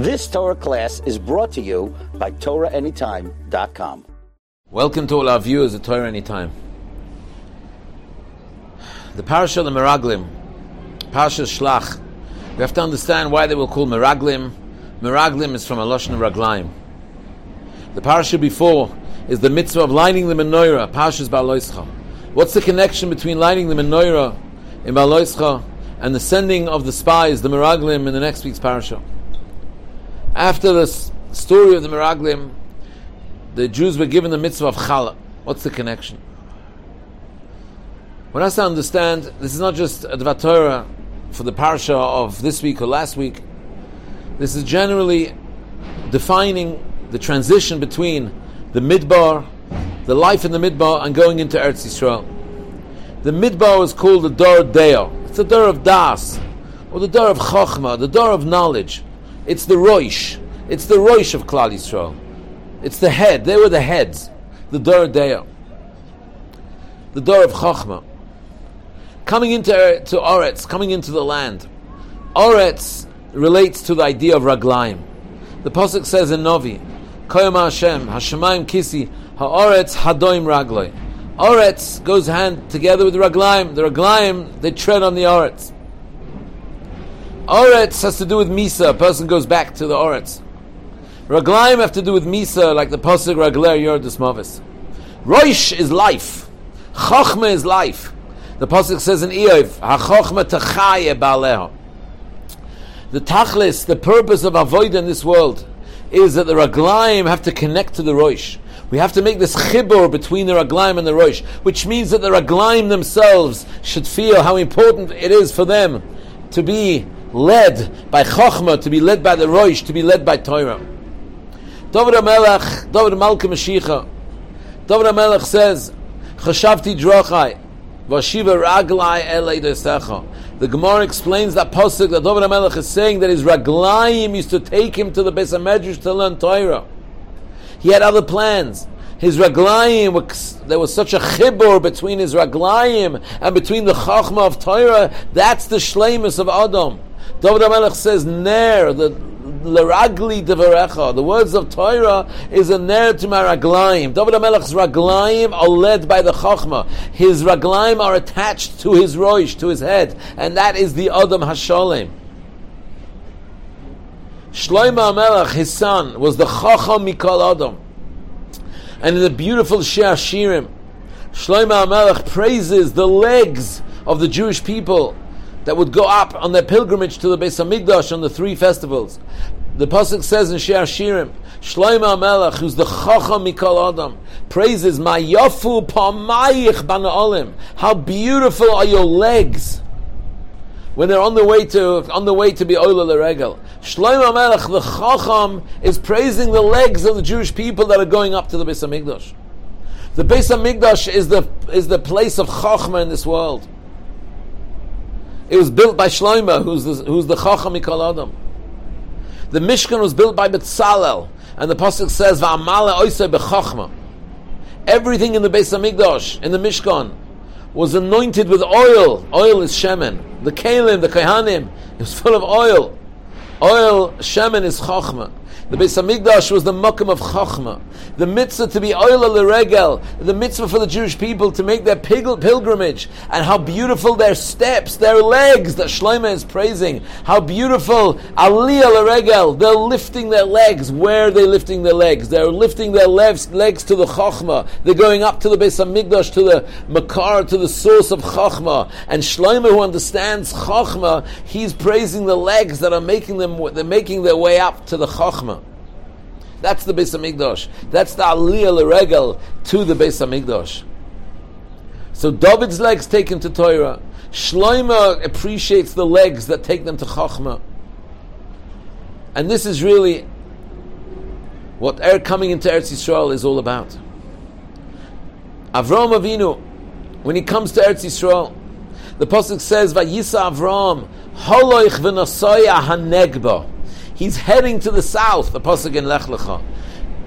This Torah class is brought to you by TorahAnytime.com. Welcome to all our viewers at Torah Anytime. The parasha of the Meraglim, Parasha Shlach. We have to understand why they were called Meraglim. Meraglim is from a Lashon Raglaim. The parasha before is the mitzvah of lighting the menorah, Parashas Baloischa. What's the connection between lighting the menorah in Baloischa and the sending of the spies, the Meraglim, in the next week's parasha? After the story of the Miraglim, the Jews were given the mitzvah of Chala. What's the connection? One has to understand this is not just a Dvatorah for the parsha of this week or last week. This is generally defining the transition between the Midbar, the life in the Midbar, and going into Eretz Yisrael. The Midbar is called the Dor Deo. It's the Dor of Das, or the Dor of Chochmah, the Dor of knowledge. It's the Roish. It's the Roish of Klal Yisrael. It's the head. They were the heads. The Dor Deo. The Dor of Chochmah. Coming into uh, to Oretz, coming into the land. Oretz relates to the idea of Raglaim. The Pasuk says in Novi, Koyam Hashem, Hashemayim Kisi, Ha'oretz Hadoim Ragloi. Oretz goes hand together with Raglaim. The Raglaim, they tread on the Oretz. Oretz has to do with Misa. A person goes back to the Oretz. Raglaim have to do with Misa, like the Pasuk Ragler Yordus Mavis. Roish is life. Chochma is life. The Pasuk says in Eov, HaChochma Techaye Ba'aleha. The Tachlis, the purpose of avoid in this world, is that the Raglaim have to connect to the Roish. We have to make this chibur between the Raglaim and the Roish, which means that the Raglaim themselves should feel how important it is for them to be led by Chochma, to be led by the Roish, to be led by Torah. David HaMelech, David Malka Mashiach, David HaMelech says, Chashavti drochai, vashiva raglai elei desecha. The Gemara explains that pasuk that David HaMelech is saying that his raglaim used to take him to the Beis HaMedrash to learn Torah. He had other plans. His raglayim, there was such a chibur between his raglayim and between the chachma of Torah. That's the shlemus of Adam. David HaMelech says, Ner, the Leragli devarecha. The words of Torah is a ner to my raglayim. David HaMelech's raglayim are led by the chachma. His raglayim are attached to his roish, to his head, and that is the Adam Hashalem. Shloima HaMelech, his son, was the chacham mikol Adam. And in the beautiful Shir Shirim, Shloima HaMelech praises the legs of the Jewish people that would go up on their pilgrimage to the Beis Hamikdash on the three festivals. The pasuk says in Shir Shirim, Shloima HaMelech, who's the Chacham Mikol Adam, praises my Mayafu Pamayich Bana'olim. How beautiful are your legs when they're on the way to on the way to be Oila L'Regel. Shloima HaMelech, the Chacham, is praising the legs of the Jewish people that are going up to the Beis Hamikdash. The Beis Hamikdash is the is the place of Chachma in this world. It was built by Shloima, who's the, who's the Chacham Mikol Adam. The Mishkan was built by Betzalel, and the pasuk says, "Va'amale oisei bechachma." Everything in the Beis Hamikdash, in the Mishkan, was anointed with oil. Oil is shemen. The kalim, the kohanim, it was full of oil. Oil, shemen is chachma. The Beis Hamikdash was the makam of Chachma. The mitzvah to be oila l'regel, the mitzvah for the Jewish people to make their pilgrimage, and how beautiful their steps, their legs that Shlomo is praising. How beautiful aliyah l'regel. They're lifting their legs. Where are they lifting their legs? They're lifting their legs, legs to the Chachma. They're going up to the Beis Hamikdash, to the Makar, to the source of Chachma. And Shlomo, who understands Chachma, he's praising the legs that are making them. They're making their way up to the Chachma. That's the Beis Hamikdash. That's the Aliyah L'Regel to the Beis Hamikdash. So David's legs take him to Torah. Shloima appreciates the legs that take them to Chachma. And this is really what er coming into Eretz Yisrael is all about. Avram Avinu, when he comes to Eretz Yisrael, the pasuk says, "Vayisa Avram holoich v'nasoya hanegba." He's heading to the south. The pasuk in Lech Lecha.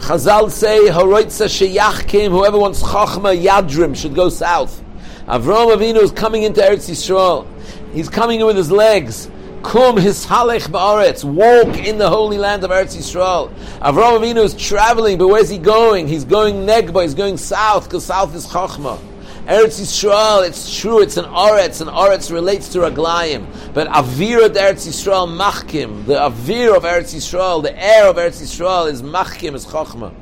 Chazal say, "Haroitza sheyachkim." Whoever wants chachma yadrim should go south. Avram Avinu is coming into Eretz Yisrael. He's coming in with his legs. Kum hishalech ba'aretz. Walk in the holy land of Eretz Yisrael. Avram Avinu is traveling, but where's he going? He's going Negba. He's going south, because south is Chachma. Eretz Yisrael, it's true, it's an Aretz, and Aretz relates to Raglayim. But Avira of Eretz Yisrael, Machkim, the Avir of Eretz Yisrael, the air of Eretz Yisrael is Machkim, is Chachma.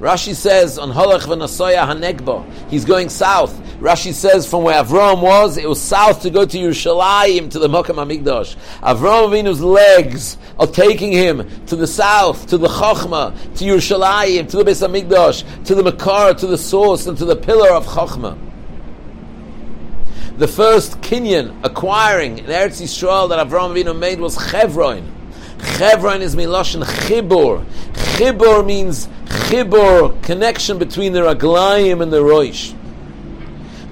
Rashi says on Holach v'Nasoya Hanegba, he's going south. Rashi says from where Avram was, it was south to go to Yerushalayim, to the Mokum Hamikdash. Avram Avinu's legs are taking him to the south, to the Chachma, to Yerushalayim, to the Beis Hamikdash, to the Makar, to the source, and to the pillar of Chachma. The first Kinyan acquiring in Eretz Yisrael that Avram Avinu made was Chevron. Chevron is Miloshin Chibur. Chibur means Chibur, connection between the Raglayim and the Roish.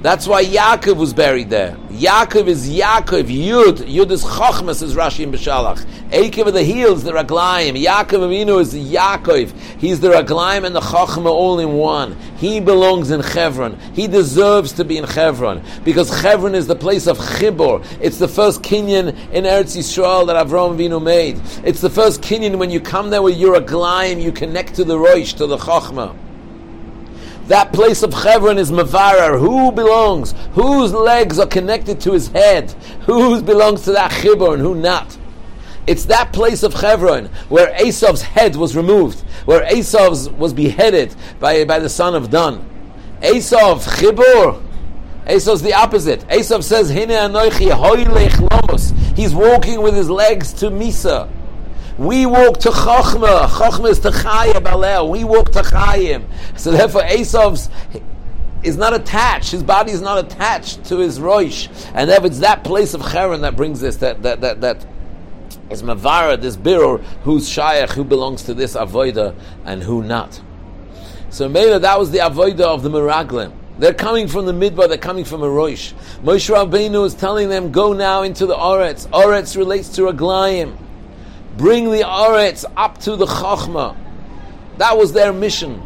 That's why Yaakov was buried there. Yaakov is Yaakov, Yud. Yud is Chochmas, is Rashi in Beshalach. Akev of the heels, the Raglayim. Yaakov Avinu is Yaakov. He's the Raglayim and the Chochma all in one. He belongs in Chevron. He deserves to be in Chevron. Because Chevron is the place of Chibur. It's the first Kinyan in Eretz Yisrael that Avram Avinu made. It's the first Kinyan when you come there with your Raglayim, you connect to the Roish, to the Chochma. That place of Chevron is Mavarar. Who belongs? Whose legs are connected to his head? Who belongs to that Chibur and who not? It's that place of Chevron where Esav's head was removed, where Esav was beheaded by, by the son of Dan. Esav, Chibur. Esav's the opposite. Esav says, Hine anoichi. He's walking with his legs to Misa. We walk to Chachma. Chachma is to Chaya Balel. We walk to Chayim. So therefore, Esav's is not attached. His body is not attached to his Roish. And therefore, it's that place of Chevron that brings this, that, that, that, that is Mavara, this Birur, who's Shaykh, who belongs to this Avoida, and who not. So Mela, that was the Avoida of the Miraglim. They're coming from the Midbar, they're coming from a Roish. Moshe Rabbeinu is telling them, go now into the Oretz. Oretz relates to Raglayim. Bring the Aretz up to the Chachma. That was their mission.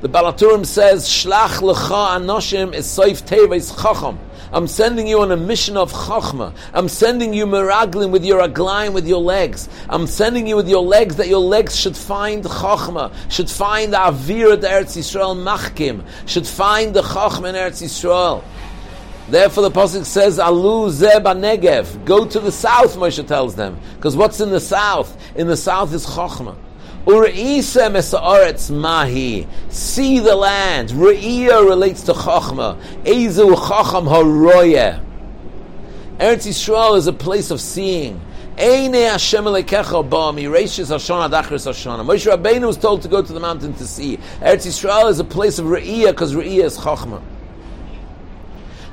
The Baal HaTurim says, Shlach lecha anoshim is soif teves chacham. I'm sending you on a mission of chachma. I'm sending you miraglim with your aglaim, with your legs. I'm sending you with your legs that your legs should find chachma, should find the avir of Eretz Yisrael machkim, should find the chachma in Eretz Yisrael. Therefore, the pasuk says, "Alu zeba negev." Go to the south. Moshe tells them, because what's in the south? In the south is chokhmah. Ureisa mesaaretz mahi. See the land. Re'iyah relates to chokhmah. Ezu chacham haroyeh. Eretz Yisrael is a place of seeing. Eine Hashem elekecha ba'am Yireshis Hashana Dachris Hashana. Moshe Rabbeinu was told to go to the mountain to see. Eretz Yisrael is a place of Re'iyah because Re'iyah is Chachma.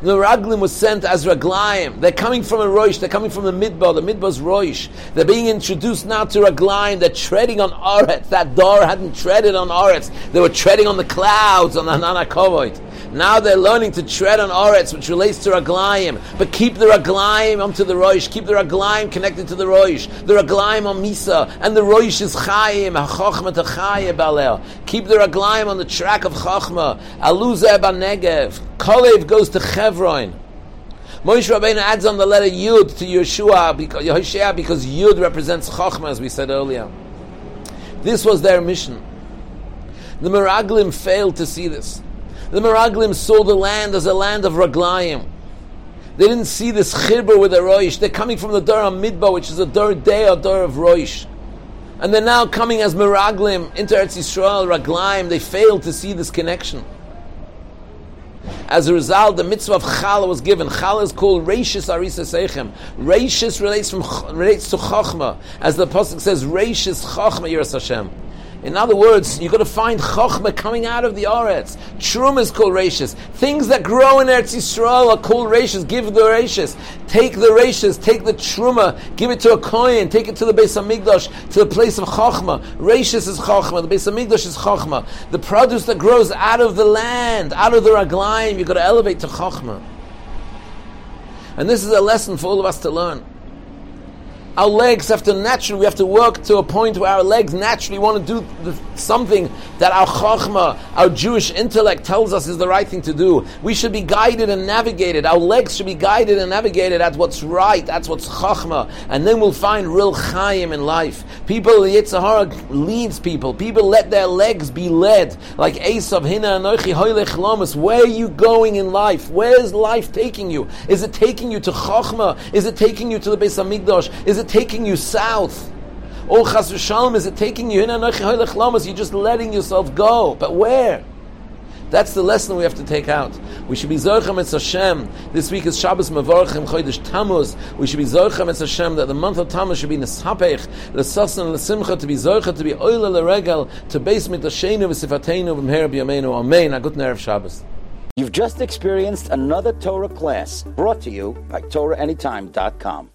The Raglim was sent as Raglaim. They're coming from a Roish, they're coming from the Midbar, the Midbar's Roish. They're being introduced now to Raglaim, they're treading on Aretz. That door hadn't treaded on Aretz. They were treading on the clouds, on the Hananakovoit. Now they're learning to tread on Oretz, which relates to Raglaim. But keep the Raglaim onto the Roish. Keep the Raglaim connected to the Roish. The Raglaim on Misa. And the Roish is Chayim. HaChochma Techayim Balel. Keep the Raglaim on the track of Chochma. Aluzeh Negev. Kolev goes to Chevron. Moshe Rabbeinu adds on the letter Yud to Yeshua because, because Yud represents Chochma, as we said earlier. This was their mission. The Meraglim failed to see this. The Meraglim saw the land as a land of Raglayim. They didn't see this chibur with a Roish. They're coming from the Dor of Midbar, which is a Dor Day or Dor of Roish. And they're now coming as Meraglim into Eretz Yisrael, Raglayim. They failed to see this connection. As a result, the mitzvah of challah was given. Challah is called Reishis Arisa Seichem. Reishis relates, from, relates to Chachma. As the Apostle says, Reishis Chachma Yiras Hashem. In other words, you've got to find chokhmah coming out of the Aretz. Trum is called rachis. Things that grow in Eretz Yisrael are called rachis. Give the rachis. Take the rachis. Take the truma. Give it to a kohen. Take it to the Beis Hamikdash, to the place of chokhmah. Rachis is chokhmah. The Beis Hamikdash is chokhmah. The produce that grows out of the land, out of the raglayim, you've got to elevate to chokhmah. And this is a lesson for all of us to learn. Our legs have to naturally, we have to work to a point where our legs naturally want to do something that our chachma, our Jewish intellect tells us is the right thing to do. We should be guided and navigated. Our legs should be guided and navigated at what's right, that's what's chachma. And then we'll find real chayim in life. People, Yitzhahara leads people. People let their legs be led. Like Esav, Hina, Anochi, Hoylech, Lamas. Where are you going in life? Where is life taking you? Is it taking you to chachma? Is it taking you to the Beis Hamikdash? Is it taking you south? Oh, Chas v'shalom, is it taking you in? You're just letting yourself go. But where? That's the lesson we have to take out. We should be Zorchem et Hashem. This week is Shabbos Mavorchem Chodesh Tammuz. We should be Zorchem et Hashem that the month of Tammuz should be Nesapech, Lesasan, Lesimcha, to be Zorcha, to be Oila Leregel, to base Mitashenu v'sifatenu v'mher b'yameinu. Amen. A good Erev Shabbos. You've just experienced another Torah class brought to you by TorahAnytime.com.